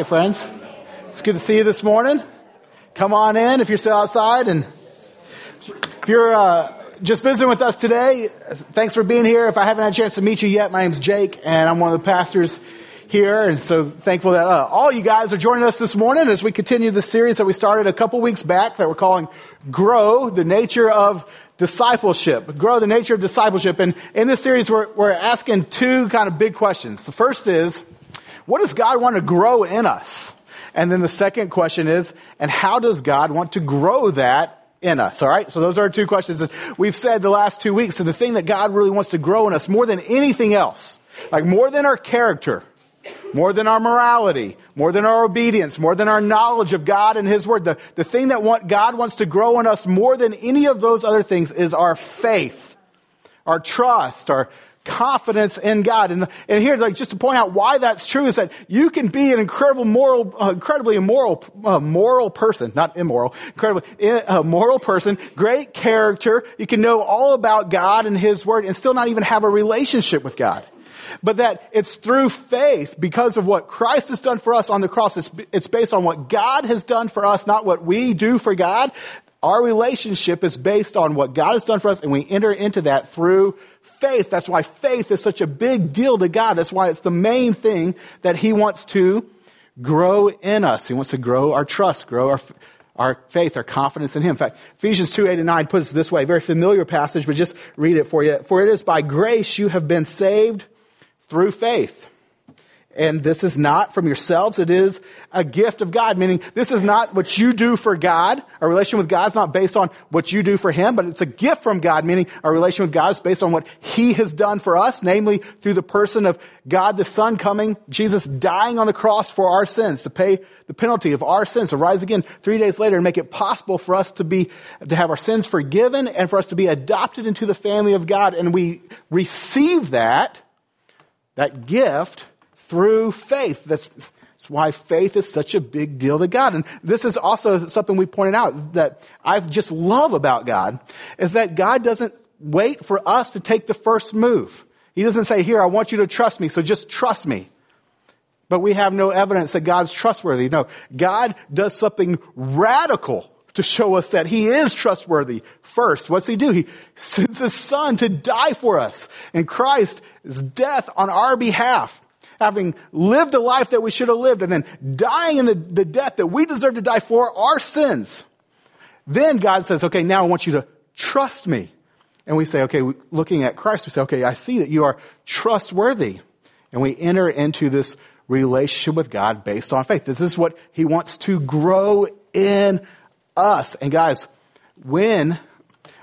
Right, friends. It's good to see you this morning. Come on in if you're still outside. And if you're uh, just visiting with us today, thanks for being here. If I haven't had a chance to meet you yet, my name's Jake, and I'm one of the pastors here. And so thankful that uh, all you guys are joining us this morning as we continue the series that we started a couple weeks back that we're calling Grow, the Nature of Discipleship. Grow the Nature of Discipleship. And in this series, we're, we're asking two kind of big questions. The first is, what does God want to grow in us? And then the second question is, and how does God want to grow that in us? All right. So those are our two questions that we've said the last two weeks. And the thing that God really wants to grow in us more than anything else, like more than our character, more than our morality, more than our obedience, more than our knowledge of God and His Word. The, the thing that want, God wants to grow in us more than any of those other things is our faith, our trust, our confidence in God. And, and here, like, just to point out why that's true is that you can be an incredible moral, uh, incredibly immoral, uh, moral person, not immoral, incredibly uh, moral person, great character. You can know all about God and His Word and still not even have a relationship with God. But that it's through faith because of what Christ has done for us on the cross. It's, it's based on what God has done for us, not what we do for God. Our relationship is based on what God has done for us, and we enter into that through faith. That's why faith is such a big deal to God. That's why it's the main thing that He wants to grow in us. He wants to grow our trust, grow our, our faith, our confidence in Him. In fact, Ephesians 2, 8 and 9 puts it this way, very familiar passage, but just read it for you. For it is by grace you have been saved through faith. And this is not from yourselves. It is a gift of God, meaning this is not what you do for God. Our relation with God is not based on what you do for Him, but it's a gift from God, meaning our relation with God is based on what He has done for us, namely through the person of God the Son coming, Jesus dying on the cross for our sins, to pay the penalty of our sins, to rise again three days later and make it possible for us to be, to have our sins forgiven and for us to be adopted into the family of God. And we receive that, that gift through faith. That's, that's why faith is such a big deal to God. And this is also something we pointed out that I just love about God is that God doesn't wait for us to take the first move. He doesn't say, here, I want you to trust me, so just trust me. But we have no evidence that God's trustworthy. No, God does something radical to show us that He is trustworthy first. What's He do? He sends His Son to die for us. And Christ's death on our behalf having lived a life that we should have lived and then dying in the, the death that we deserve to die for our sins. Then God says, okay, now I want you to trust me. And we say, okay, looking at Christ, we say, okay, I see that you are trustworthy. And we enter into this relationship with God based on faith. This is what He wants to grow in us. And guys, when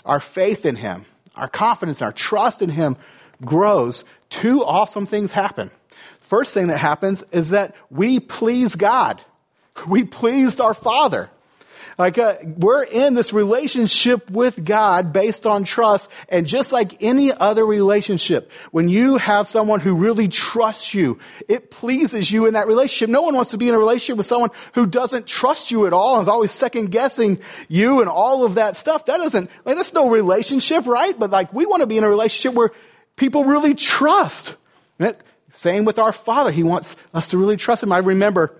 our faith in Him, our confidence, and our trust in Him grows, two awesome things happen. First thing that happens is that we please God. We pleased our Father. Like, uh, we're in this relationship with God based on trust. And just like any other relationship, when you have someone who really trusts you, it pleases you in that relationship. No one wants to be in a relationship with someone who doesn't trust you at all and is always second guessing you and all of that stuff. That doesn't, like, that's no relationship, right? But like, we want to be in a relationship where people really trust. Same with our Father. He wants us to really trust Him. I remember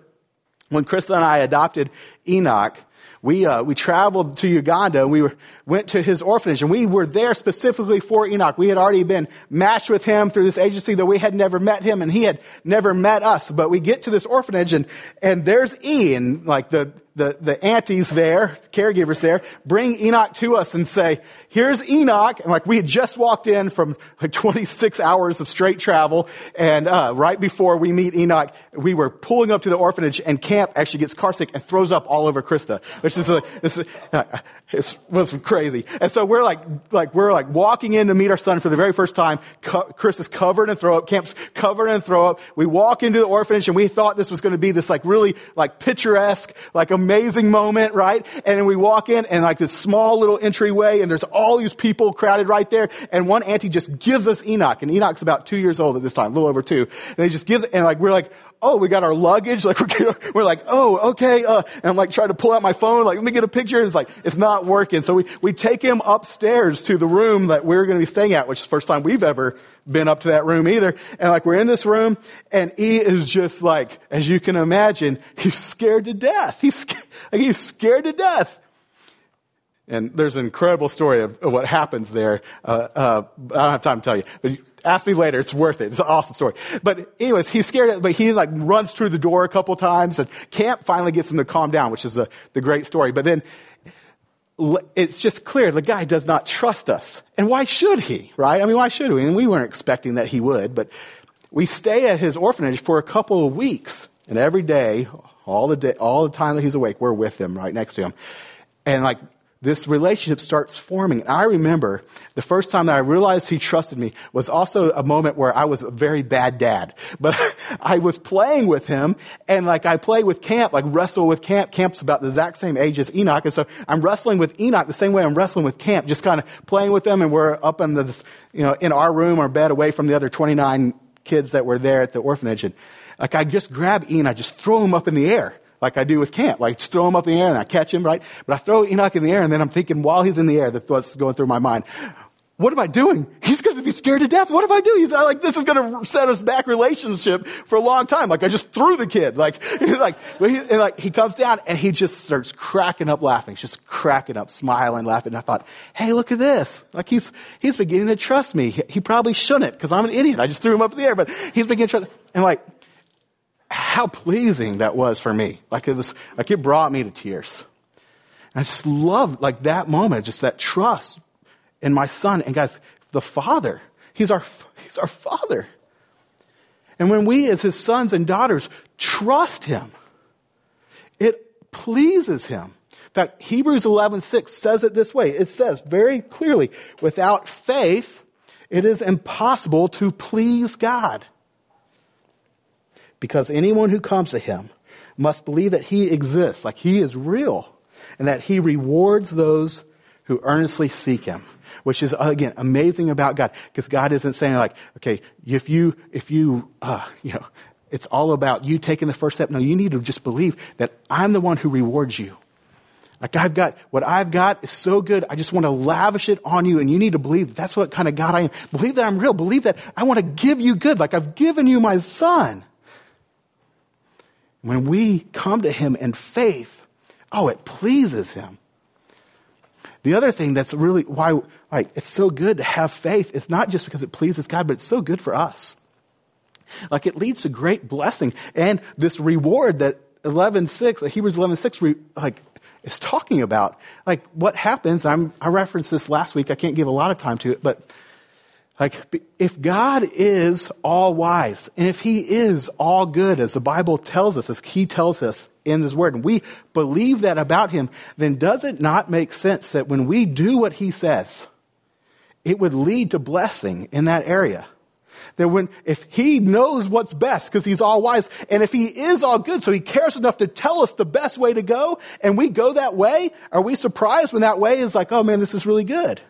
when Krista and I adopted Enoch, we, uh, we traveled to Uganda and we were, went to his orphanage and we were there specifically for Enoch. We had already been matched with him through this agency, though we had never met him and he had never met us. But we get to this orphanage and, and there's E and like the, the, the aunties there, caregivers there, bring Enoch to us and say, here's Enoch. And like we had just walked in from like 26 hours of straight travel. And, uh, right before we meet Enoch, we were pulling up to the orphanage and Camp actually gets carsick and throws up all over Krista, which is like, this, uh, it was crazy. And so we're like, like, we're like walking in to meet our son for the very first time. Co- Chris is covered in throw up. Camp's covered in throw up. We walk into the orphanage and we thought this was going to be this like really like picturesque, like amazing moment, right? And then we walk in and like this small little entryway and there's all these people crowded right there. And one auntie just gives us Enoch and Enoch's about two years old at this time, a little over two. And he just gives, it and like, we're like, oh, we got our luggage. Like we're, we're like, oh, okay. Uh, and I'm like trying to pull out my phone. Like, let me get a picture. And it's like, it's not working. So we, we take him upstairs to the room that we're going to be staying at, which is the first time we've ever been up to that room either. And like we're in this room and he is just like, as you can imagine, he's scared to death. He's, like, he's scared to death. And there's an incredible story of, of what happens there. Uh, uh, I don't have time to tell you, but ask me later. It's worth it. It's an awesome story. But anyways, he's scared, but he like runs through the door a couple times and Camp finally gets him to calm down, which is the, the great story. But then it's just clear the guy does not trust us. And why should he, right? I mean, why should we? And we weren't expecting that he would, but we stay at his orphanage for a couple of weeks. And every day, all the day, all the time that he's awake, we're with him, right next to him. And like, this relationship starts forming. And I remember the first time that I realized he trusted me was also a moment where I was a very bad dad. But I was playing with him and like I play with Camp, like wrestle with Camp. Camp's about the exact same age as Enoch. And so I'm wrestling with Enoch the same way I'm wrestling with Camp, just kind of playing with them and we're up in the, you know, in our room or bed away from the other 29 kids that were there at the orphanage. And like I just grab Enoch, I just throw him up in the air like I do with camp. Like just throw him up in the air and I catch him, right? But I throw Enoch in the air and then I'm thinking while he's in the air, the thoughts going through my mind. What am I doing? He's going to be scared to death. What if I do? He's like, this is going to set us back relationship for a long time. Like I just threw the kid. Like, like, he, like he comes down and he just starts cracking up laughing. He's just cracking up, smiling, laughing. And I thought, hey, look at this. Like he's, he's beginning to trust me. He, he probably shouldn't because I'm an idiot. I just threw him up in the air, but he's beginning to trust. And like, how pleasing that was for me. Like it was, like it brought me to tears. And I just loved like that moment, just that trust in my son. And guys, the father, he's our, he's our father. And when we as his sons and daughters trust him, it pleases him. In fact, Hebrews 11:6 says it this way. It says very clearly, without faith, it is impossible to please God because anyone who comes to him must believe that he exists, like he is real, and that he rewards those who earnestly seek him. Which is again amazing about God, because God isn't saying like, okay, if you if you uh, you know, it's all about you taking the first step. No, you need to just believe that I'm the one who rewards you. Like I've got, what I've got is so good, I just want to lavish it on you, and you need to believe that that's what kind of God I am. Believe that I'm real. Believe that I want to give you good, like I've given you my son. When we come to Him in faith, oh, it pleases Him. The other thing that's really why like, it's so good to have faith, it's not just because it pleases God, but it's so good for us. Like it leads to great blessing and this reward that 11.6, Hebrews 11.6 like is talking about. Like what happens, I'm, I referenced this last week, I can't give a lot of time to it, but like, if God is all wise, and if He is all good, as the Bible tells us, as He tells us in His Word, and we believe that about Him, then does it not make sense that when we do what He says, it would lead to blessing in that area? That when, if He knows what's best, because He's all wise, and if He is all good, so He cares enough to tell us the best way to go, and we go that way, are we surprised when that way is like, oh man, this is really good?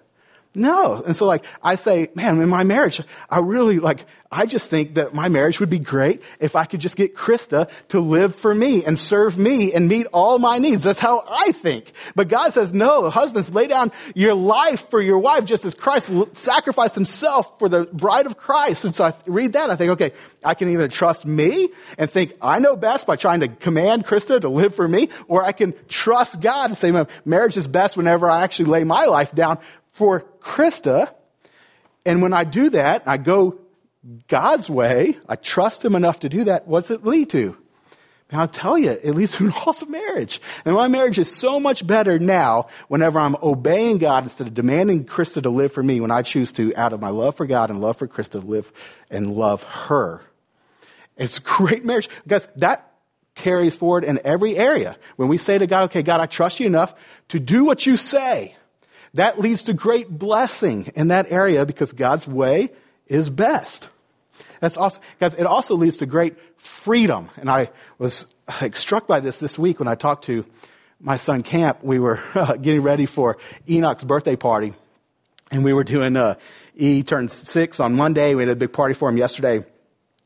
No. And so like, I say, man, in my marriage, I really like, I just think that my marriage would be great if I could just get Krista to live for me and serve me and meet all my needs. That's how I think. But God says, no, husbands, lay down your life for your wife just as Christ sacrificed himself for the bride of Christ. And so I read that, I think, okay, I can either trust me and think I know best by trying to command Krista to live for me, or I can trust God and say, marriage is best whenever I actually lay my life down for Krista. And when I do that, I go God's way, I trust Him enough to do that, what's it lead to? And I'll tell you, it leads to an awesome marriage. And my marriage is so much better now whenever I'm obeying God instead of demanding Krista to live for me when I choose to, out of my love for God and love for Krista, live and love her. It's a great marriage. Because that carries forward in every area. When we say to God, okay, God, I trust you enough to do what you say. That leads to great blessing in that area because God's way is best. That's also, guys, it also leads to great freedom. And I was like, struck by this this week when I talked to my son Camp. We were uh, getting ready for Enoch's birthday party. And we were doing, uh, he turned six on Monday. We had a big party for him yesterday.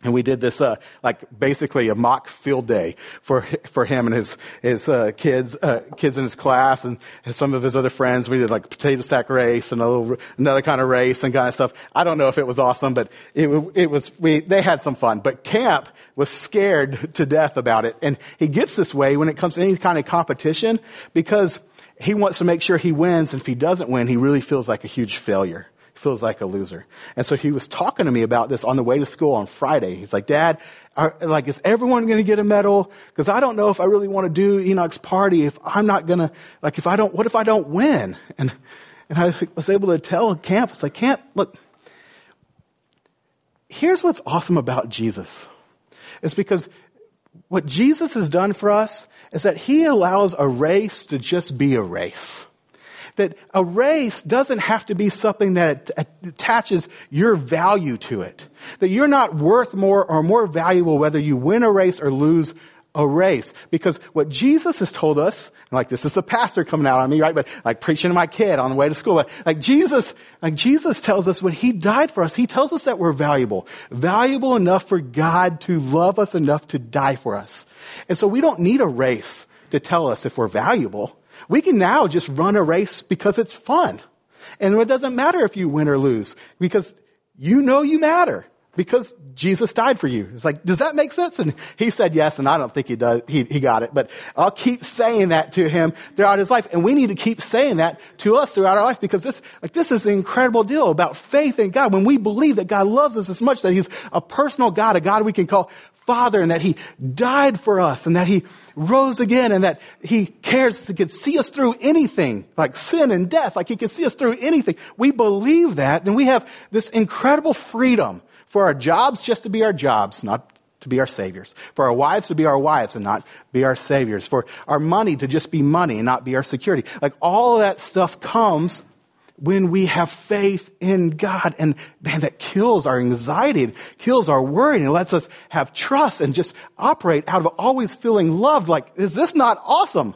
And we did this, uh, like basically a mock field day for, for him and his, his, uh, kids, uh, kids in his class and, and some of his other friends. We did like potato sack race and a little, another kind of race and kind of stuff. I don't know if it was awesome, but it, it was, we, they had some fun. But Camp was scared to death about it. And he gets this way when it comes to any kind of competition because he wants to make sure he wins. And if he doesn't win, he really feels like a huge failure feels like a loser. And so he was talking to me about this on the way to school on Friday. He's like, Dad, are, like, is everyone going to get a medal? Because I don't know if I really want to do Enoch's party if I'm not going to, like, if I don't, what if I don't win? And, and I was able to tell Camp, it's like, Camp, look, here's what's awesome about Jesus. It's because what Jesus has done for us is that he allows a race to just be a race that a race doesn't have to be something that attaches your value to it. That you're not worth more or more valuable whether you win a race or lose a race. Because what Jesus has told us, like this is the pastor coming out on me, right? But like preaching to my kid on the way to school. But like Jesus, like Jesus tells us when he died for us, he tells us that we're valuable. Valuable enough for God to love us enough to die for us. And so we don't need a race to tell us if we're valuable. We can now just run a race because it's fun. And it doesn't matter if you win or lose because you know you matter because Jesus died for you. It's like, does that make sense? And he said yes, and I don't think he does, he, he got it, but I'll keep saying that to him throughout his life. And we need to keep saying that to us throughout our life because this, like, this is an incredible deal about faith in God. When we believe that God loves us as much that he's a personal God, a God we can call Father and that He died for us and that He rose again and that He cares to could see us through anything, like sin and death, like He can see us through anything. We believe that, then we have this incredible freedom for our jobs just to be our jobs, not to be our saviors. For our wives to be our wives and not be our saviors. For our money to just be money and not be our security. Like all of that stuff comes when we have faith in God. And man, that kills our anxiety, kills our worry, and lets us have trust and just operate out of always feeling loved. Like, is this not awesome?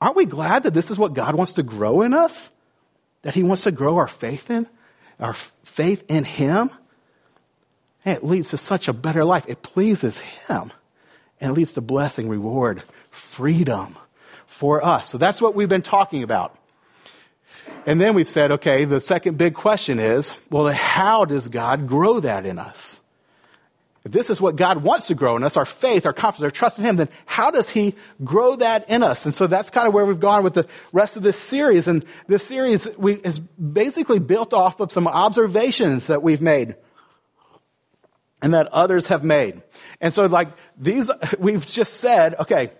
Aren't we glad that this is what God wants to grow in us? That He wants to grow our faith in? Our faith in Him? And it leads to such a better life. It pleases Him. And it leads to blessing, reward, freedom for us. So that's what we've been talking about. And then we've said, okay, the second big question is, well, how does God grow that in us? If this is what God wants to grow in us, our faith, our confidence, our trust in Him, then how does He grow that in us? And so that's kind of where we've gone with the rest of this series. And this series we, is basically built off of some observations that we've made and that others have made. And so like these, we've just said, okay,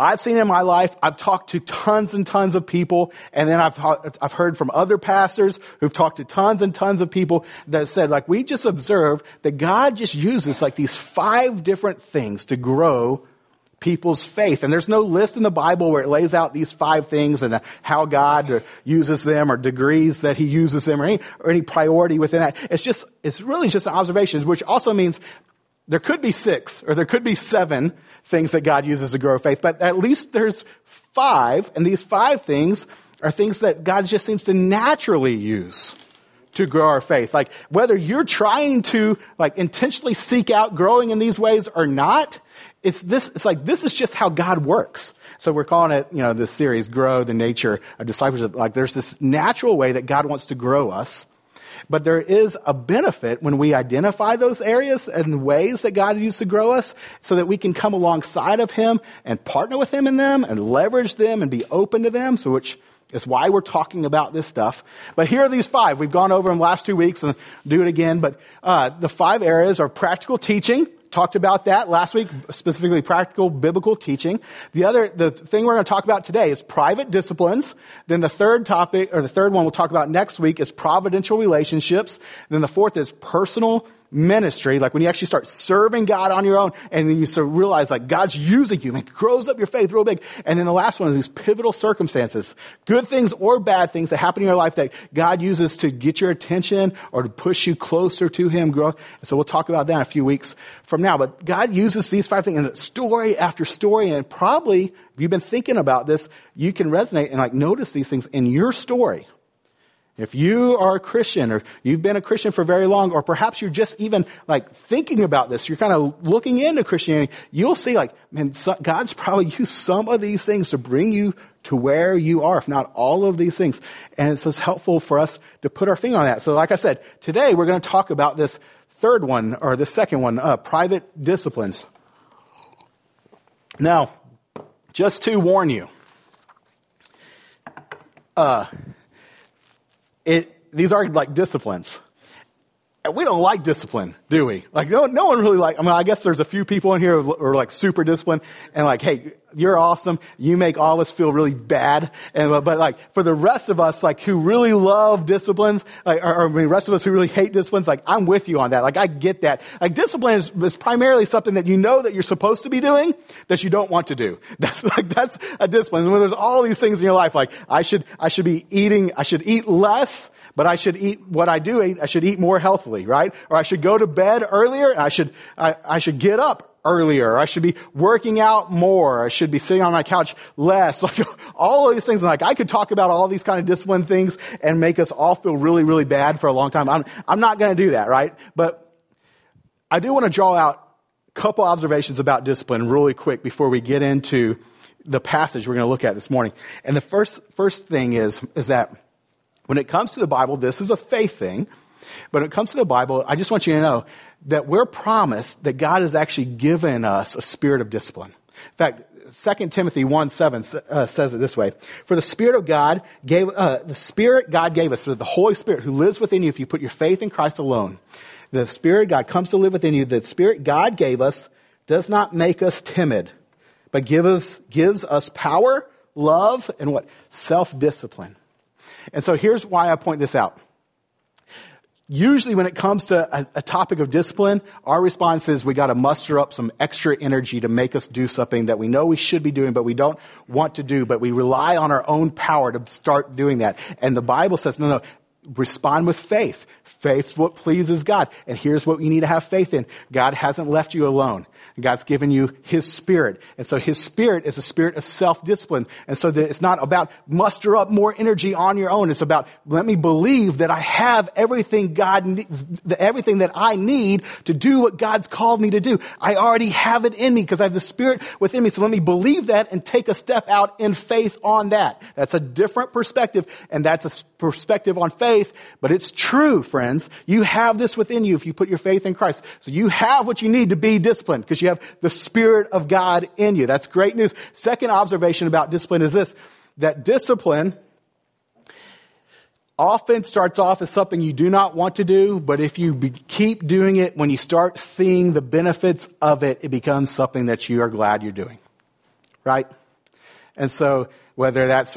I've seen in my life, I've talked to tons and tons of people, and then I've, I've heard from other pastors who've talked to tons and tons of people that said, like, we just observed that God just uses like these five different things to grow people's faith. And there's no list in the Bible where it lays out these five things and how God uses them or degrees that he uses them or any, or any priority within that. It's just, it's really just an observation, which also means there could be six or there could be seven things that God uses to grow faith, but at least there's five, and these five things are things that God just seems to naturally use to grow our faith. Like whether you're trying to like intentionally seek out growing in these ways or not, it's this, it's like this is just how God works. So we're calling it, you know, this series, Grow the Nature of Discipleship. Like there's this natural way that God wants to grow us. But there is a benefit when we identify those areas and ways that God used to grow us so that we can come alongside of Him and partner with Him in them and leverage them and be open to them. So which is why we're talking about this stuff. But here are these five. We've gone over them last two weeks and do it again. But uh, the five areas are practical teaching, talked about that last week, specifically practical biblical teaching. The other, the thing we're going to talk about today is private disciplines. Then the third topic, or the third one we'll talk about next week is providential relationships. Then the fourth is personal ministry, like when you actually start serving God on your own and then you sort of realize like God's using you and it grows up your faith real big. And then the last one is these pivotal circumstances, good things or bad things that happen in your life that God uses to get your attention or to push you closer to Him, grow. And so we'll talk about that in a few weeks from now. But God uses these five things and story after story and probably if you've been thinking about this, you can resonate and like notice these things in your story If you are a Christian or you've been a Christian for very long, or perhaps you're just even like thinking about this, you're kind of looking into Christianity, you'll see like, man, God's probably used some of these things to bring you to where you are, if not all of these things. And it's just helpful for us to put our finger on that. So like I said, today we're going to talk about this third one, or the second one, uh, private disciplines. Now, just to warn you, uh, it, these are like disciplines. And we don't like discipline, do we? Like, no, no one really like, I mean, I guess there's a few people in here who are like super disciplined and like, hey, you're awesome. You make all of us feel really bad. And, uh, but like, for the rest of us, like, who really love disciplines, like, or, or I mean, rest of us who really hate disciplines, like, I'm with you on that. Like, I get that. Like, discipline is, is primarily something that you know that you're supposed to be doing that you don't want to do. That's like, that's a discipline. And when there's all these things in your life, like, I should, I should be eating, I should eat less but I should eat what I do eat. I should eat more healthily, right? Or I should go to bed earlier. I should, I, I should get up earlier. I should be working out more. I should be sitting on my couch less. Like all of these things. Like I could talk about all these kind of discipline things and make us all feel really, really bad for a long time. I'm, I'm not going to do that, right? But I do want to draw out a couple observations about discipline really quick before we get into the passage we're going to look at this morning. And the first, first thing is, is that when it comes to the Bible, this is a faith thing. But when it comes to the Bible, I just want you to know that we're promised that God has actually given us a spirit of discipline. In fact, 2 Timothy 1 7 uh, says it this way For the Spirit of God gave, uh, the Spirit God gave us, so the Holy Spirit who lives within you if you put your faith in Christ alone, the Spirit God comes to live within you. The Spirit God gave us does not make us timid, but give us, gives us power, love, and what? Self discipline. And so here's why I point this out. Usually when it comes to a, a topic of discipline, our response is we gotta muster up some extra energy to make us do something that we know we should be doing, but we don't want to do, but we rely on our own power to start doing that. And the Bible says, no, no, respond with faith. Faith's what pleases God. And here's what you need to have faith in. God hasn't left you alone. God's given you His Spirit. And so His Spirit is a spirit of self-discipline. And so that it's not about muster up more energy on your own. It's about let me believe that I have everything God needs, everything that I need to do what God's called me to do. I already have it in me because I have the Spirit within me. So let me believe that and take a step out in faith on that. That's a different perspective and that's a perspective on faith, but it's true, friends. You have this within you if you put your faith in Christ. So you have what you need to be disciplined because you have the Spirit of God in you. That's great news. Second observation about discipline is this, that discipline often starts off as something you do not want to do, but if you be, keep doing it, when you start seeing the benefits of it, it becomes something that you are glad you're doing. Right? And so, whether that's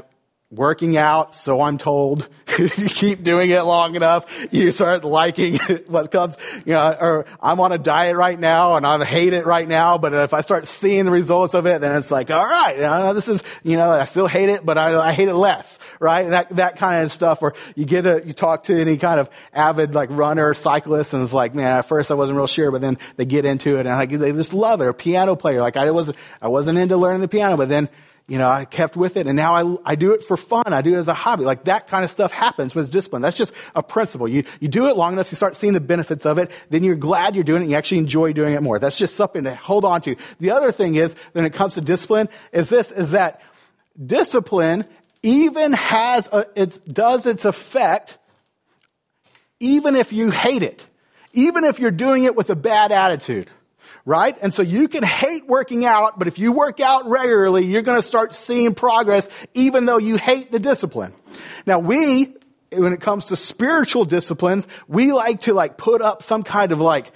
working out, so I'm told. if you keep doing it long enough, you start liking what comes, you know, or I'm on a diet right now and I hate it right now, but if I start seeing the results of it, then it's like, all right, you know, this is, you know, I still hate it, but I, I hate it less, right? that, that kind of stuff where you get a, you talk to any kind of avid like runner, cyclist, and it's like, man, at first I wasn't real sure, but then they get into it and like, they just love it. Or piano player, like I wasn't, I wasn't into learning the piano, but then you know, I kept with it and now I, I do it for fun. I do it as a hobby. Like that kind of stuff happens with discipline. That's just a principle. You, you do it long enough, you start seeing the benefits of it, then you're glad you're doing it and you actually enjoy doing it more. That's just something to hold on to. The other thing is, when it comes to discipline, is this, is that discipline even has, a, it does its effect even if you hate it. Even if you're doing it with a bad attitude right? And so you can hate working out, but if you work out regularly, you're going to start seeing progress even though you hate the discipline. Now we, when it comes to spiritual disciplines, we like to like put up some kind of like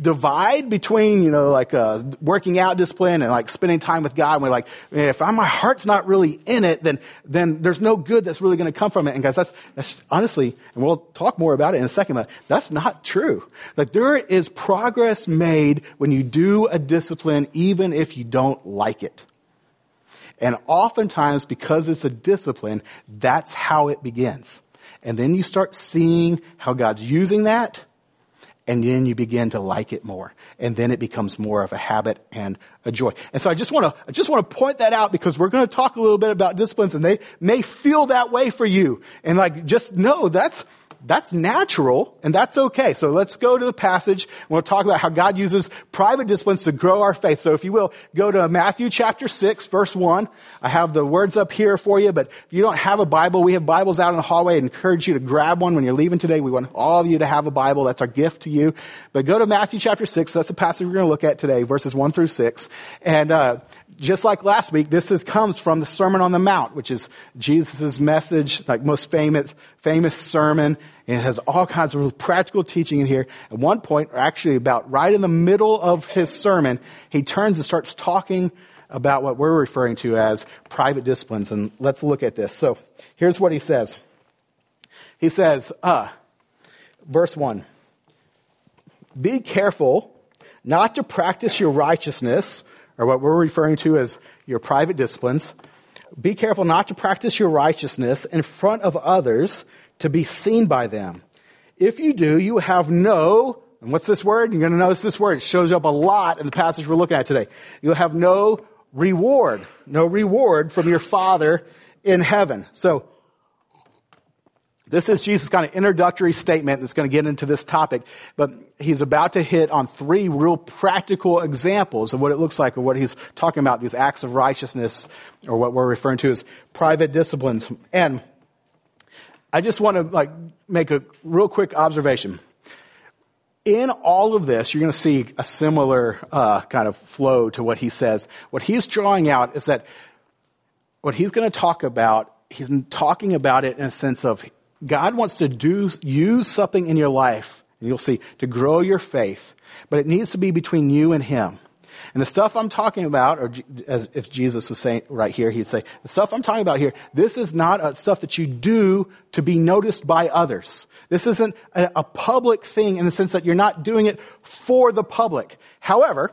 divide between, you know, like uh, working out discipline and like spending time with God. And we're like, if I'm, my heart's not really in it, then then there's no good that's really going to come from it. And guys, that's that's honestly, and we'll talk more about it in a second, but that's not true. Like there is progress made when you do a discipline, even if you don't like it. And oftentimes, because it's a discipline, that's how it begins. And then you start seeing how God's using that. and then you begin to like it more and then it becomes more of a habit and a joy and so i just want to i just want to point that out because we're going to talk a little bit about disciplines and they may feel that way for you and like just know that's that's natural and that's okay. So let's go to the passage. We'll talk about how God uses private disciplines to grow our faith. So if you will, go to Matthew chapter 6, verse 1. I have the words up here for you, but if you don't have a Bible, we have Bibles out in the hallway. I encourage you to grab one when you're leaving today. We want all of you to have a Bible. That's our gift to you. But go to Matthew chapter 6. That's the passage we're going to look at today, verses 1 through 6. And, uh, just like last week, this is, comes from the Sermon on the Mount, which is Jesus' message, like most famous, famous sermon. And it has all kinds of practical teaching in here. At one point, or actually about right in the middle of his sermon, he turns and starts talking about what we're referring to as private disciplines. And let's look at this. So here's what he says. He says, uh, verse 1 Be careful not to practice your righteousness or what we're referring to as your private disciplines. Be careful not to practice your righteousness in front of others to be seen by them. If you do, you have no, and what's this word? You're going to notice this word. It shows up a lot in the passage we're looking at today. You'll have no reward, no reward from your Father in heaven. So, this is Jesus' kind of introductory statement that's going to get into this topic, but he's about to hit on three real practical examples of what it looks like or what he's talking about, these acts of righteousness, or what we're referring to as private disciplines. And I just want to like make a real quick observation. In all of this, you're going to see a similar uh, kind of flow to what he says. What he's drawing out is that what he's going to talk about, he's talking about it in a sense of God wants to do, use something in your life, and you'll see, to grow your faith, but it needs to be between you and Him. And the stuff I'm talking about, or as if Jesus was saying right here, he'd say, the stuff I'm talking about here, this is not stuff that you do to be noticed by others. This isn't a, a public thing in the sense that you're not doing it for the public. However,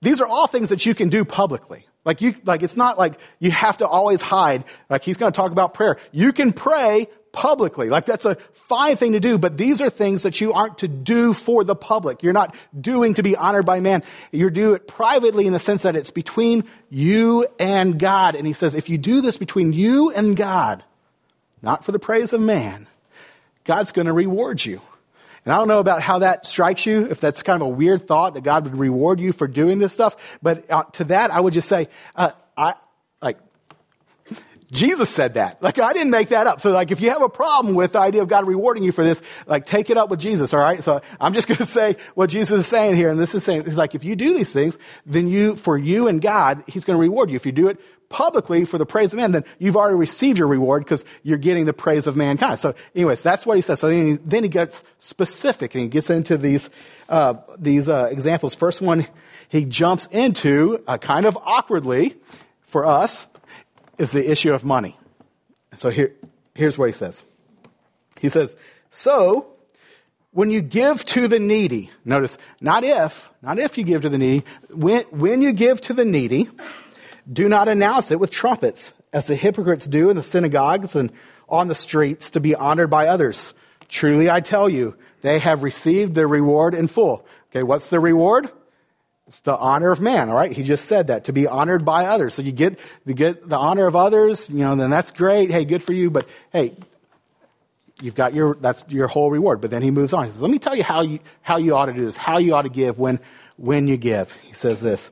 these are all things that you can do publicly. Like you, like it's not like you have to always hide. Like he's going to talk about prayer. You can pray publicly. Like that's a fine thing to do, but these are things that you aren't to do for the public. You're not doing to be honored by man. You do it privately in the sense that it's between you and God. And he says, if you do this between you and God, not for the praise of man, God's going to reward you. And I don't know about how that strikes you, if that's kind of a weird thought that God would reward you for doing this stuff. But uh, to that, I would just say, uh, I, like, Jesus said that. Like, I didn't make that up. So, like, if you have a problem with the idea of God rewarding you for this, like, take it up with Jesus, all right? So, I'm just going to say what Jesus is saying here. And this is saying, he's like, if you do these things, then you, for you and God, he's going to reward you. If you do it publicly for the praise of men, then you've already received your reward because you're getting the praise of mankind. So anyways, that's what he says. So then he, then he gets specific and he gets into these, uh, these, uh, examples. First one, he jumps into, uh, kind of awkwardly for us, is the issue of money. So here, here's what he says. He says, so, when you give to the needy, notice, not if, not if you give to the needy, when, when you give to the needy, do not announce it with trumpets, as the hypocrites do in the synagogues and on the streets to be honored by others. Truly I tell you, they have received their reward in full. Okay, what's the reward? It's the honor of man, all right? He just said that, to be honored by others. So you get, you get the honor of others, you know, then that's great. Hey, good for you. But hey, you've got your, that's your whole reward. But then he moves on. He says, let me tell you how you, how you ought to do this, how you ought to give when, when you give. He says this.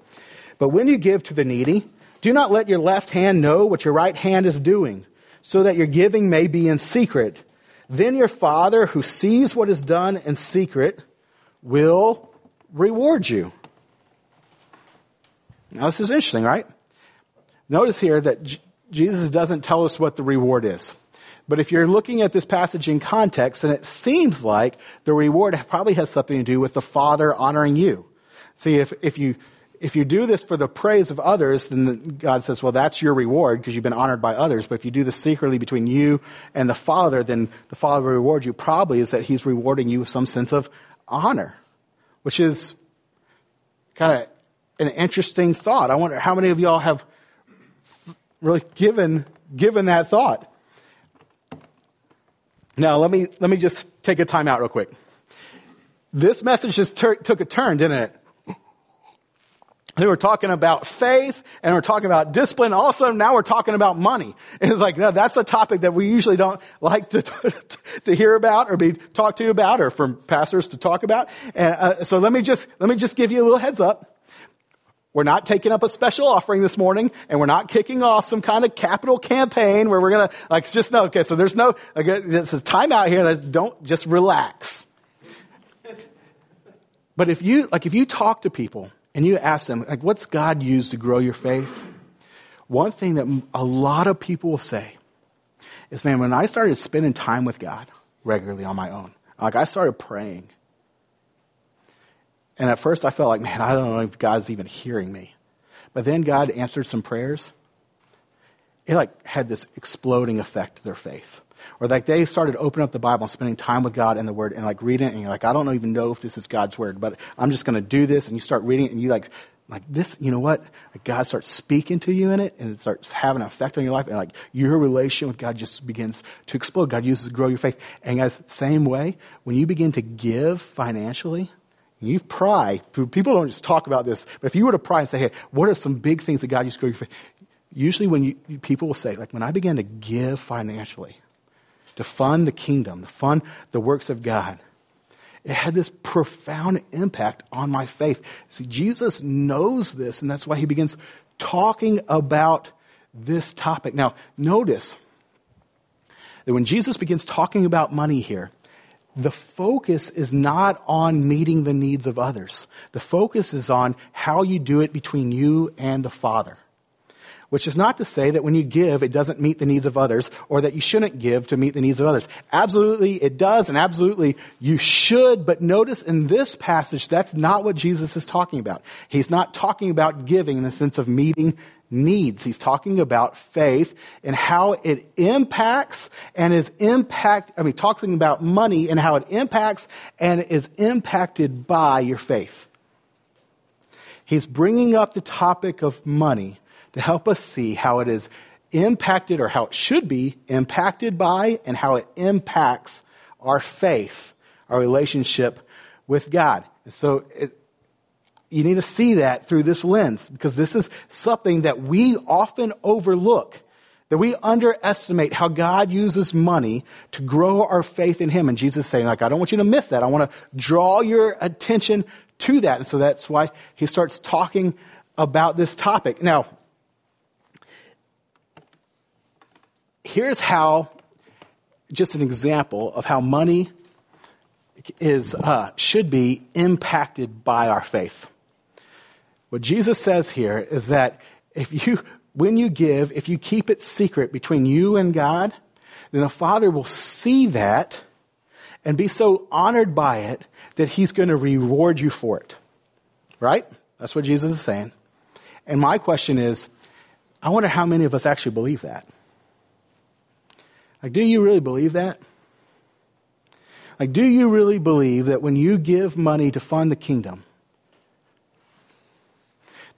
But when you give to the needy, do not let your left hand know what your right hand is doing, so that your giving may be in secret. Then your Father, who sees what is done in secret, will reward you. Now, this is interesting, right? Notice here that J- Jesus doesn't tell us what the reward is. But if you're looking at this passage in context, then it seems like the reward probably has something to do with the Father honoring you. See, if, if you if you do this for the praise of others, then God says, well, that's your reward because you've been honored by others. But if you do this secretly between you and the Father, then the Father will reward you probably is that He's rewarding you with some sense of honor, which is kind of an interesting thought. I wonder how many of y'all have really given, given that thought. Now, let me, let me just take a time out real quick. this message just ter- took a turn, didn't it? They were talking about faith and we're talking about discipline. Also, now we're talking about money. And it's like, no, that's a topic that we usually don't like to, to hear about or be talked to about or from pastors to talk about. And uh, so let me just, let me just give you a little heads up. We're not taking up a special offering this morning and we're not kicking off some kind of capital campaign where we're going to like just know, okay, so there's no, okay, this is time out here. Let's Don't just relax. But if you, like, if you talk to people and you ask them, like, what's God used to grow your faith? One thing that a lot of people will say is, man, when I started spending time with God regularly on my own, like I started praying. And at first I felt like, man, I don't know if God's even hearing me. But then God answered some prayers. It like had this exploding effect to their faith. Or like they started opening up the Bible and spending time with God and the Word and like reading it and you're like, I don't even know if this is God's Word, but I'm just going to do this. And you start reading it and you like, like this, you know what? God starts speaking to you in it and it starts having an effect on your life and like your relation with God just begins to explode. God uses to grow your faith. And guys, same way, when you begin to give financially, you pry. People don't just talk about this, but if you were to pry and say, hey, what are some big things that God used to grow your faith? Usually when you, people will say, like, when I began to give financially, to fund the kingdom, to fund the works of God. It had this profound impact on my faith. See, Jesus knows this, and that's why he begins talking about this topic. Now, notice that when Jesus begins talking about money here, the focus is not on meeting the needs of others. The focus is on how you do it between you and the Father. Which is not to say that when you give, it doesn't meet the needs of others, or that you shouldn't give to meet the needs of others. Absolutely, it does, and absolutely, you should, but notice in this passage, that's not what Jesus is talking about. He's not talking about giving in the sense of meeting needs. He's talking about faith and how it impacts and is impact, I mean, talking about money and how it impacts and is impacted by your faith. He's bringing up the topic of money to help us see how it is impacted or how it should be impacted by and how it impacts our faith, our relationship with God. So it, you need to see that through this lens because this is something that we often overlook. That we underestimate how God uses money to grow our faith in Him. And Jesus saying, like, I don't want you to miss that. I want to draw your attention to that. And so that's why He starts talking about this topic. Now, here's how, just an example of how money is, uh, should be impacted by our faith. What Jesus says here is that if you, when you give, if you keep it secret between you and God, then the Father will see that and be so honored by it that He's going to reward you for it. Right? That's what Jesus is saying. And my question is, I wonder how many of us actually believe that. Like, do you really believe that? Like, do you really believe that when you give money to fund the kingdom,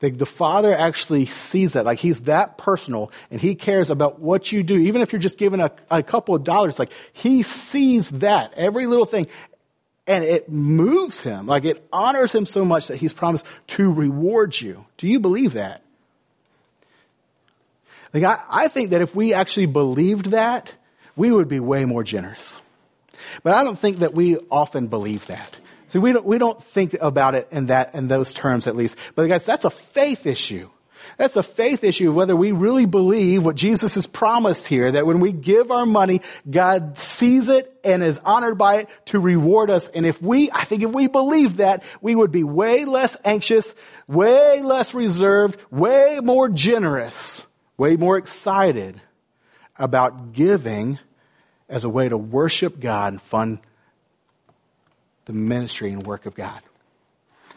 the, the Father actually sees that. Like He's that personal and He cares about what you do. Even if you're just giving a, a couple of dollars, like He sees that, every little thing. And it moves Him. Like it honors Him so much that He's promised to reward you. Do you believe that? Like I, I think that if we actually believed that, we would be way more generous. But I don't think that we often believe that. See, we don't, we don't think about it in that, in those terms at least. But guys, that's a faith issue. That's a faith issue of whether we really believe what Jesus has promised here, that when we give our money, God sees it and is honored by it to reward us. And if we, I think if we believe that, we would be way less anxious, way less reserved, way more generous, way more excited about giving as a way to worship God and fund the ministry and work of God.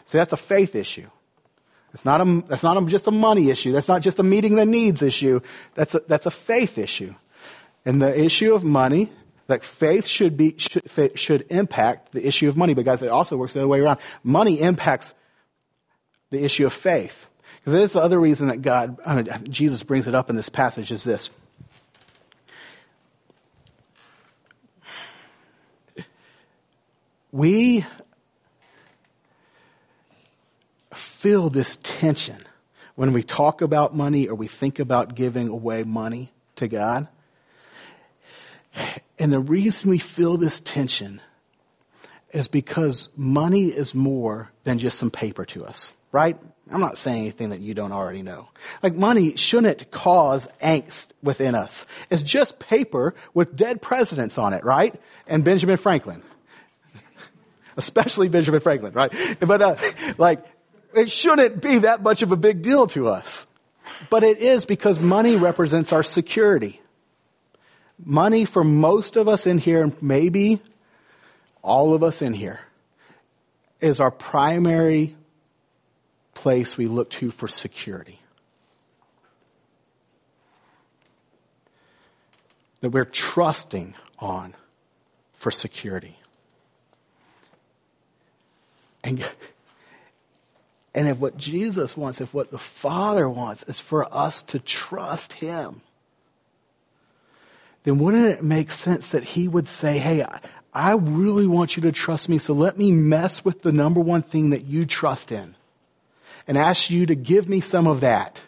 See, that's a faith issue. It's not, a, that's not a, just a money issue. That's not just a meeting the needs issue. That's a, that's a faith issue. And the issue of money, like faith should be, should, should impact the issue of money. But guys, it also works the other way around. Money impacts the issue of faith. Because that's the other reason that God, I mean, Jesus brings it up in this passage is this. We feel this tension when we talk about money or we think about giving away money to God. And the reason we feel this tension is because money is more than just some paper to us, right? I'm not saying anything that you don't already know. Like money shouldn't cause angst within us. It's just paper with dead presidents on it, right? And Benjamin Franklin. Especially Benjamin Franklin, right? But, uh, like, it shouldn't be that much of a big deal to us. But it is because money represents our security. Money for most of us in here, maybe all of us in here, is our primary place we look to for security. That we're trusting on for security. And, and if what Jesus wants, if what the Father wants is for us to trust Him, then wouldn't it make sense that He would say, Hey, I, I really want you to trust me, so let me mess with the number one thing that you trust in and ask you to give me some of that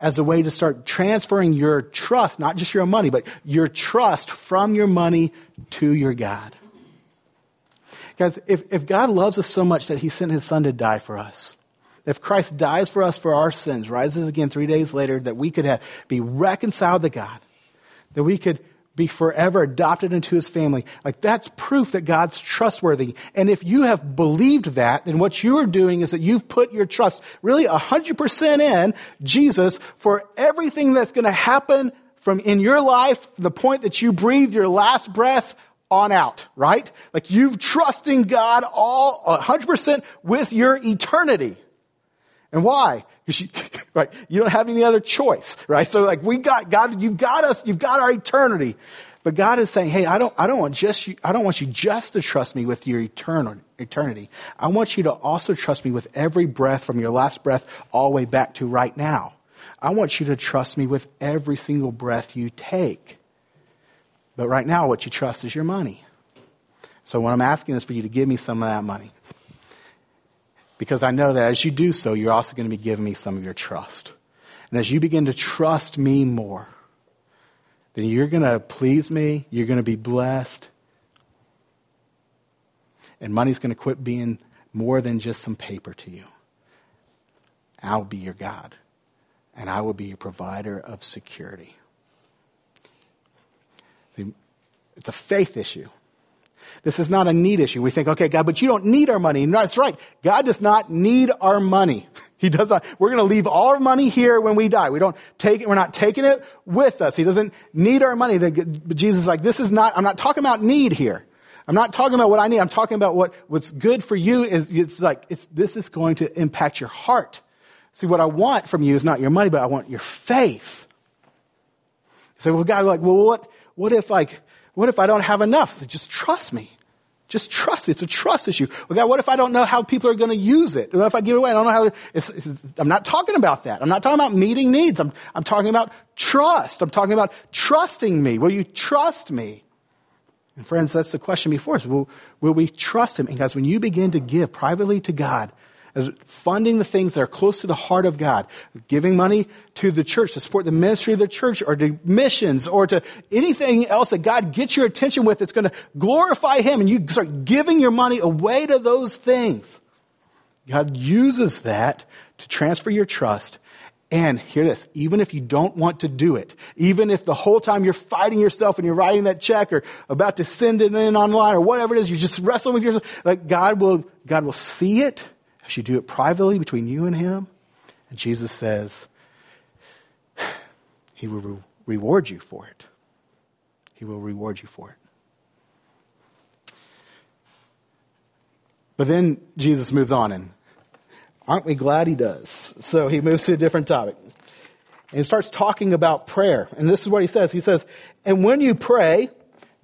as a way to start transferring your trust, not just your money, but your trust from your money to your God. Guys, if, if God loves us so much that he sent his son to die for us, if Christ dies for us for our sins, rises again three days later, that we could have, be reconciled to God, that we could be forever adopted into his family. Like that's proof that God's trustworthy. And if you have believed that, then what you are doing is that you've put your trust really 100% in Jesus for everything that's going to happen from in your life, the point that you breathe your last breath on out, right? Like you've trusting God all 100% with your eternity. And why? Because you, right, you don't have any other choice, right? So like we got God, you've got us, you've got our eternity. But God is saying, hey, I don't, I don't want just you, I don't want you just to trust me with your eternal, eternity. I want you to also trust me with every breath from your last breath all the way back to right now. I want you to trust me with every single breath you take. But right now, what you trust is your money. So what I'm asking is for you to give me some of that money because I know that as you do so, you're also going to be giving me some of your trust. And as you begin to trust me more, then you're going to please me, you're going to be blessed, and money's going to quit being more than just some paper to you. I'll be your God, and I will be your provider of security. It's a faith issue. This is not a need issue. We think, okay, God, but you don't need our money. No, that's right. God does not need our money. He does not. We're going to leave all our money here when we die. We don't take it. We're not taking it with us. He doesn't need our money. But Jesus is like, this is not, I'm not talking about need here. I'm not talking about what I need. I'm talking about what, what's good for you is, it's like, it's, this is going to impact your heart. See, what I want from you is not your money, but I want your faith. You say, well, God, like, well, what, what if like, what if I don't have enough? Just trust me. Just trust me. It's a trust issue. Well, God, what if I don't know how people are going to use it? What if I give it away? I don't know how. It's, it's, I'm not talking about that. I'm not talking about meeting needs. I'm, I'm talking about trust. I'm talking about trusting me. Will you trust me? And friends, that's the question before us. Will, will we trust him? And guys, when you begin to give privately to God, as funding the things that are close to the heart of God, giving money to the church to support the ministry of the church or to missions or to anything else that God gets your attention with that's going to glorify Him and you start giving your money away to those things. God uses that to transfer your trust. And hear this, even if you don't want to do it, even if the whole time you're fighting yourself and you're writing that check or about to send it in online or whatever it is, you're just wrestling with yourself, like God will, God will see it as you do it privately between you and Him. And Jesus says, He will re- reward you for it. He will reward you for it. But then Jesus moves on, and aren't we glad he does? So he moves to a different topic. And he starts talking about prayer. And this is what he says. He says, And when you pray,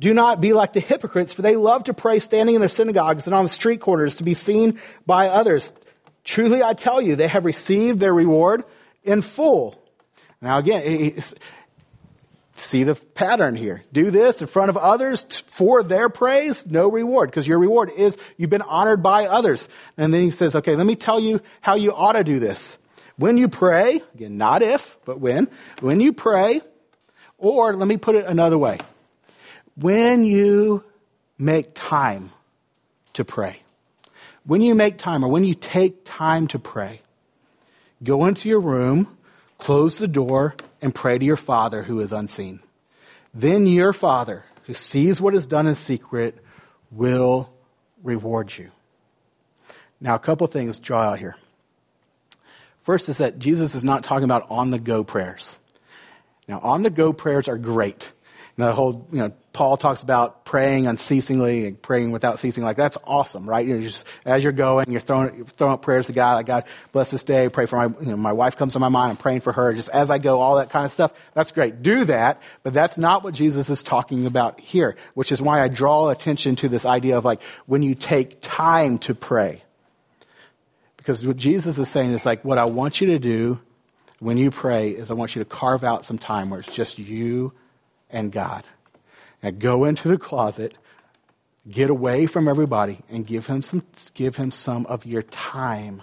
do not be like the hypocrites, for they love to pray standing in their synagogues and on the street corners to be seen by others. Truly I tell you, they have received their reward in full. Now again, see the pattern here. Do this in front of others for their praise, no reward, because your reward is you've been honored by others. And then he says, okay, let me tell you how you ought to do this. When you pray, again, not if, but when, when you pray, or let me put it another way. When you make time to pray, when you make time or when you take time to pray, go into your room, close the door, and pray to your Father who is unseen. Then your Father, who sees what is done in secret, will reward you. Now, a couple things draw out here. First is that Jesus is not talking about on the go prayers. Now, on the go prayers are great. And the whole, you know, Paul talks about praying unceasingly and praying without ceasing. Like, that's awesome, right? You're just, as you're going, you're throwing, you're throwing up prayers to God. Like, God, bless this day. Pray for my, you know, my wife comes to my mind. I'm praying for her. Just as I go, all that kind of stuff. That's great. Do that. But that's not what Jesus is talking about here, which is why I draw attention to this idea of like, when you take time to pray. Because what Jesus is saying is like, what I want you to do when you pray is I want you to carve out some time where it's just you and God. Now go into the closet, get away from everybody, and give him some, give him some of your time,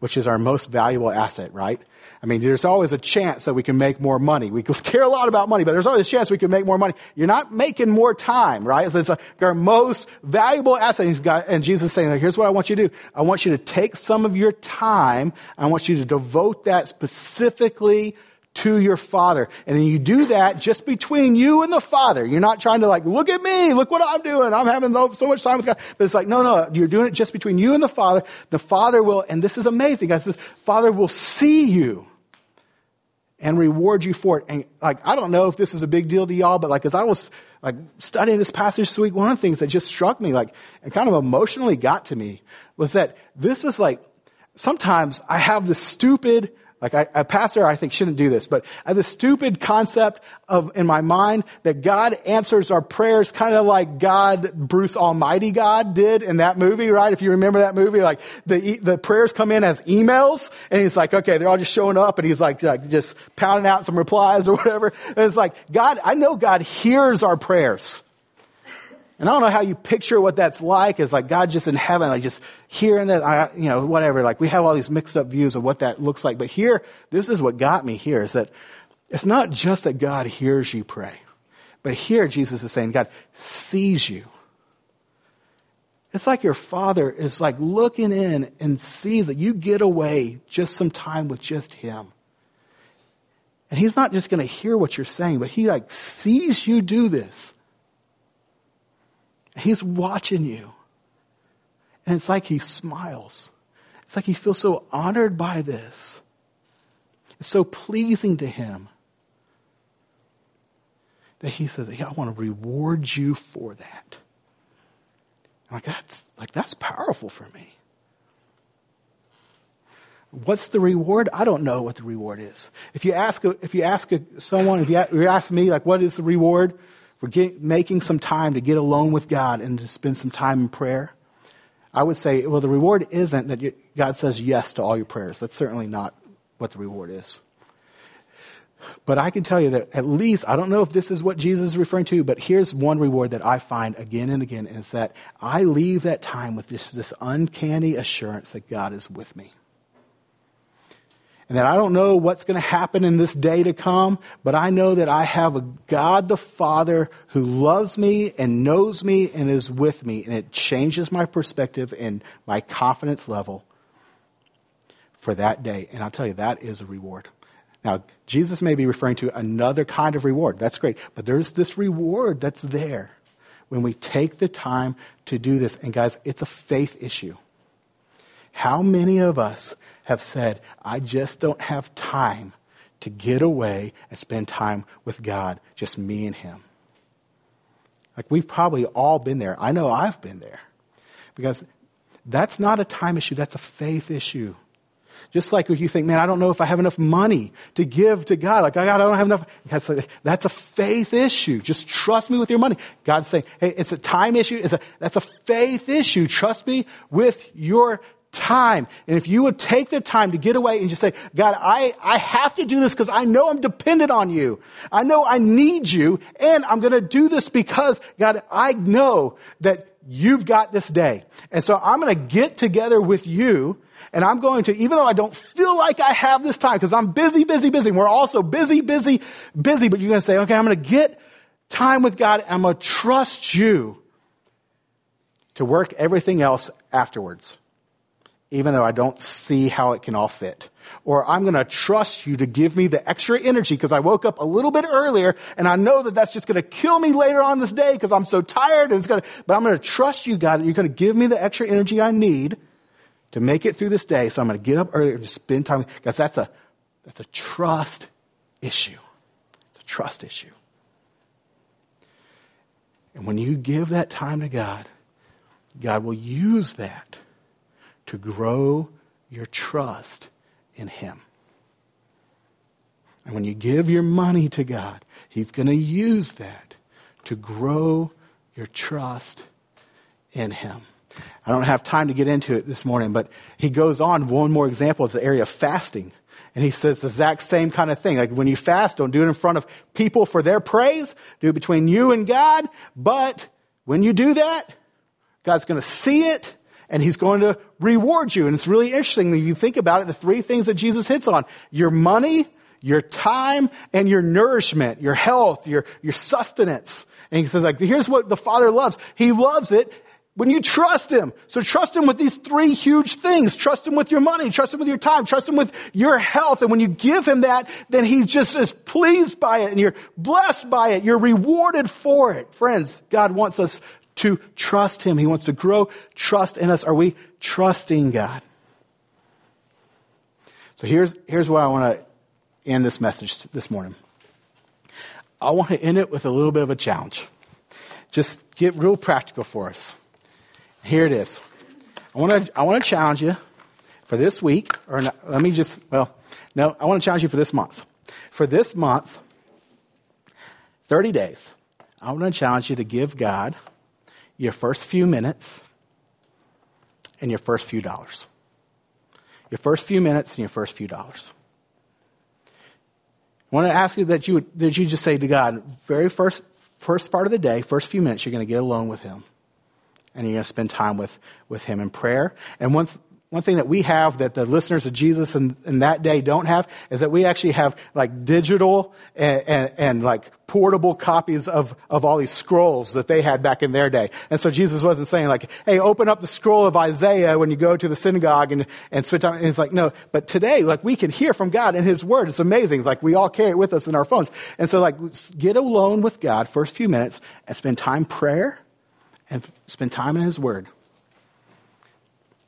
which is our most valuable asset, right? I mean, there's always a chance that we can make more money. We care a lot about money, but there's always a chance we can make more money. You're not making more time, right? So it's a, our most valuable asset. And Jesus is saying, like, here's what I want you to do. I want you to take some of your time. I want you to devote that specifically to your father. And then you do that just between you and the father. You're not trying to like, look at me, look what I'm doing. I'm having so much time with God. But it's like, no, no, you're doing it just between you and the father. The father will, and this is amazing, guys, the father will see you and reward you for it. And like, I don't know if this is a big deal to y'all, but like, as I was like studying this passage this week, one of the things that just struck me, like, and kind of emotionally got to me was that this was like, sometimes I have this stupid, like I, a pastor, I think shouldn't do this, but I have this stupid concept of in my mind that God answers our prayers kind of like God, Bruce Almighty God did in that movie, right? If you remember that movie, like the the prayers come in as emails, and he's like, okay, they're all just showing up, and he's like, like just pounding out some replies or whatever. And it's like God, I know God hears our prayers. And I don't know how you picture what that's like. It's like God just in heaven, like just hearing that, I, you know, whatever. Like we have all these mixed up views of what that looks like. But here, this is what got me here is that it's not just that God hears you pray, but here Jesus is saying God sees you. It's like your father is like looking in and sees that you get away just some time with just him. And he's not just going to hear what you're saying, but he like sees you do this. He's watching you. And it's like he smiles. It's like he feels so honored by this. It's so pleasing to him that he says, I want to reward you for that. I'm like that's like that's powerful for me. What's the reward? I don't know what the reward is. If you ask, if you ask someone, if you ask me, like, what is the reward? For making some time to get alone with God and to spend some time in prayer, I would say, well, the reward isn't that you, God says yes to all your prayers. That's certainly not what the reward is. But I can tell you that at least, I don't know if this is what Jesus is referring to, but here's one reward that I find again and again is that I leave that time with just this uncanny assurance that God is with me and that I don't know what's going to happen in this day to come, but I know that I have a God the Father who loves me and knows me and is with me, and it changes my perspective and my confidence level for that day. And I'll tell you, that is a reward. Now, Jesus may be referring to another kind of reward. That's great. But there's this reward that's there when we take the time to do this. And guys, it's a faith issue. How many of us have said, I just don't have time to get away and spend time with God, just me and Him. Like we've probably all been there. I know I've been there. Because that's not a time issue, that's a faith issue. Just like you think, man, I don't know if I have enough money to give to God. Like, I don't have enough. That's a faith issue. Just trust me with your money. God's saying, hey, it's a time issue. It's a, that's a faith issue. Trust me with your time. And if you would take the time to get away and just say, God, I, I have to do this because I know I'm dependent on you. I know I need you and I'm going to do this because God, I know that you've got this day. And so I'm going to get together with you and I'm going to, even though I don't feel like I have this time because I'm busy, busy, busy. We're also busy, busy, busy, but you're going to say, okay, I'm going to get time with God. I'm going to trust you to work everything else afterwards even though I don't see how it can all fit. Or I'm going to trust you to give me the extra energy because I woke up a little bit earlier and I know that that's just going to kill me later on this day because I'm so tired and it's going to, but I'm going to trust you, God, that you're going to give me the extra energy I need to make it through this day. So I'm going to get up earlier and just spend time. Because that's a, that's a trust issue. It's a trust issue. And when you give that time to God, God will use that to grow your trust in Him. And when you give your money to God, He's going to use that to grow your trust in Him. I don't have time to get into it this morning, but he goes on. One more example is the area of fasting. And he says the exact same kind of thing. Like when you fast, don't do it in front of people for their praise. Do it between you and God. But when you do that, God's going to see it and he's going to reward you. And it's really interesting when you think about it, the three things that Jesus hits on. Your money, your time, and your nourishment, your health, your, your sustenance. And he says like, here's what the Father loves. He loves it when you trust Him. So trust Him with these three huge things. Trust Him with your money. Trust Him with your time. Trust Him with your health. And when you give Him that, then He just is pleased by it and you're blessed by it. You're rewarded for it. Friends, God wants us to trust Him. He wants to grow trust in us. Are we trusting God? So here's, here's what I want to end this message this morning. I want to end it with a little bit of a challenge. Just get real practical for us. Here it is. I want to, I want to challenge you for this week, or let me just, well, no, I want to challenge you for this month. For this month, 30 days, I want to challenge you to give God your first few minutes and your first few dollars. Your first few minutes and your first few dollars. I want to ask you that you, that you just say to God, very first, first part of the day, first few minutes, you're going to get alone with Him. And you're going to spend time with, with Him in prayer. And once, one thing that we have that the listeners of Jesus in, in that day don't have is that we actually have like digital and, and, and, like portable copies of, of all these scrolls that they had back in their day. And so Jesus wasn't saying like, hey, open up the scroll of Isaiah when you go to the synagogue and, and switch on. And he's like, no, but today, like we can hear from God in His Word. It's amazing. Like we all carry it with us in our phones. And so like get alone with God first few minutes and spend time prayer and spend time in His Word.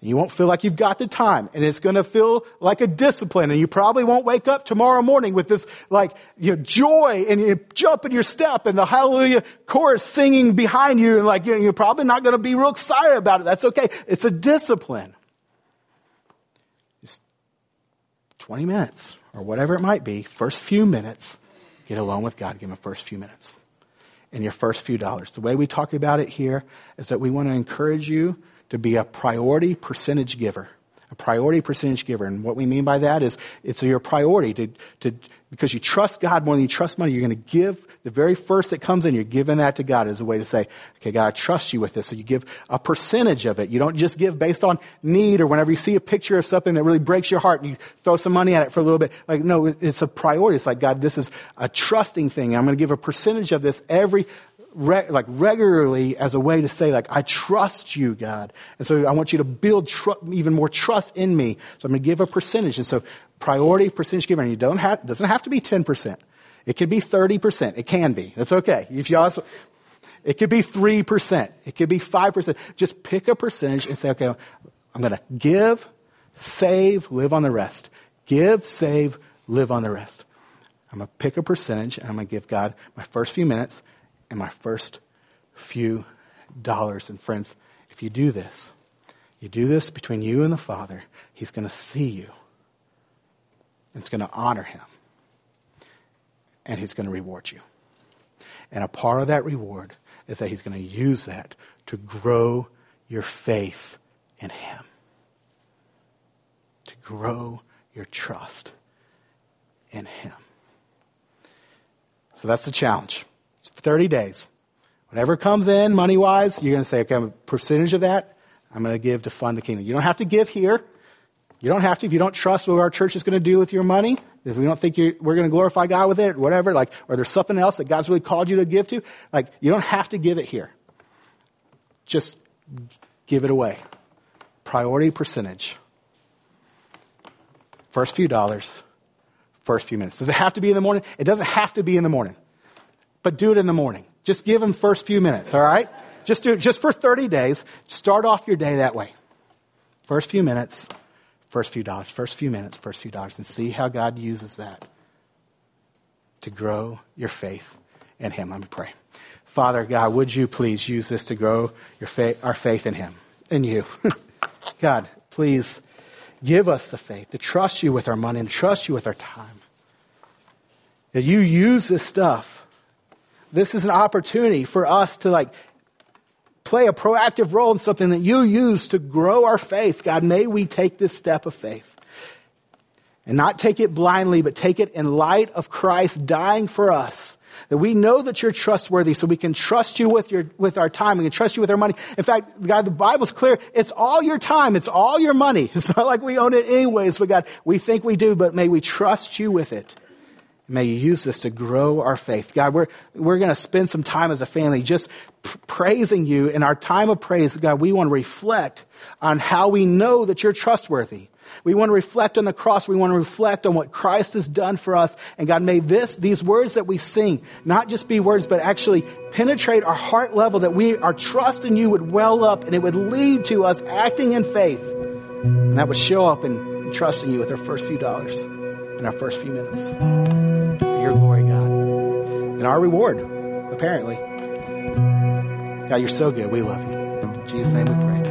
You won't feel like you've got the time and it's going to feel like a discipline and you probably won't wake up tomorrow morning with this like you know, joy and you jump in your step and the hallelujah chorus singing behind you and like you know, you're probably not going to be real excited about it. That's okay. It's a discipline. Just 20 minutes or whatever it might be, first few minutes, get alone with God, give him first few minutes and your first few dollars. The way we talk about it here is that we want to encourage you to be a priority percentage giver. A priority percentage giver. And what we mean by that is it's your priority to, to because you trust God more than you trust money, you're going to give the very first that comes in, you're giving that to God as a way to say, okay, God, I trust you with this. So you give a percentage of it. You don't just give based on need or whenever you see a picture of something that really breaks your heart and you throw some money at it for a little bit. Like, no, it's a priority. It's like, God, this is a trusting thing. I'm going to give a percentage of this every re- like regularly as a way to say like I trust you, God, and so I want you to build tr- even more trust in me. So I'm going to give a percentage, and so priority percentage giving. You don't have doesn't have to be ten percent. It could be thirty percent. It can be. That's okay. If you also, it could be three percent. It could be five percent. Just pick a percentage and say, okay, I'm going to give, save, live on the rest. Give, save, live on the rest. I'm going to pick a percentage and I'm going to give God my first few minutes and my first few dollars. And friends, if you do this, you do this between you and the Father, He's going to see you. It's going to honor Him. And He's going to reward you. And a part of that reward is that He's going to use that to grow your faith in Him. To grow your trust in Him. So that's the challenge. It's 30 days. Whatever comes in money wise, you're going to say, okay, a percentage of that I'm going to give to fund the kingdom. You don't have to give here. You don't have to if you don't trust what our church is going to do with your money. If we don't think we're going to glorify God with it, whatever, like, or there's something else that God's really called you to give to, like, you don't have to give it here. Just give it away. Priority percentage. First few dollars, first few minutes. Does it have to be in the morning? It doesn't have to be in the morning. But do it in the morning. Just give them first few minutes, all right? Just do it just for 30 days. Start off your day that way. First few minutes, first few dollars, first few minutes, first few dollars, and see how God uses that to grow your faith in Him. Let me pray. Father God, would you please use this to grow your faith, our faith in Him, in you. God, please give us the faith to trust you with our money and trust you with our time. That you use this stuff. This is an opportunity for us to like play a proactive role in something that you use to grow our faith. God, may we take this step of faith and not take it blindly, but take it in light of Christ dying for us. That we know that you're trustworthy, so we can trust you with your, with our time. We can trust you with our money. In fact, God, the Bible's clear. It's all your time. It's all your money. It's not like we own it anyways, but God, we think we do, but may we trust you with it. May you use this to grow our faith. God, we're, we're going to spend some time as a family just p- praising you. In our time of praise, God, we want to reflect on how we know that you're trustworthy. We want to reflect on the cross. We want to reflect on what Christ has done for us. And God, may this, these words that we sing, not just be words, but actually penetrate our heart level that we, our trust in you would well up and it would lead to us acting in faith. And that would show up in trusting you with our first few dollars and our first few minutes your glory, God. And our reward, apparently. God, you're so good. We love you. In Jesus' name we pray.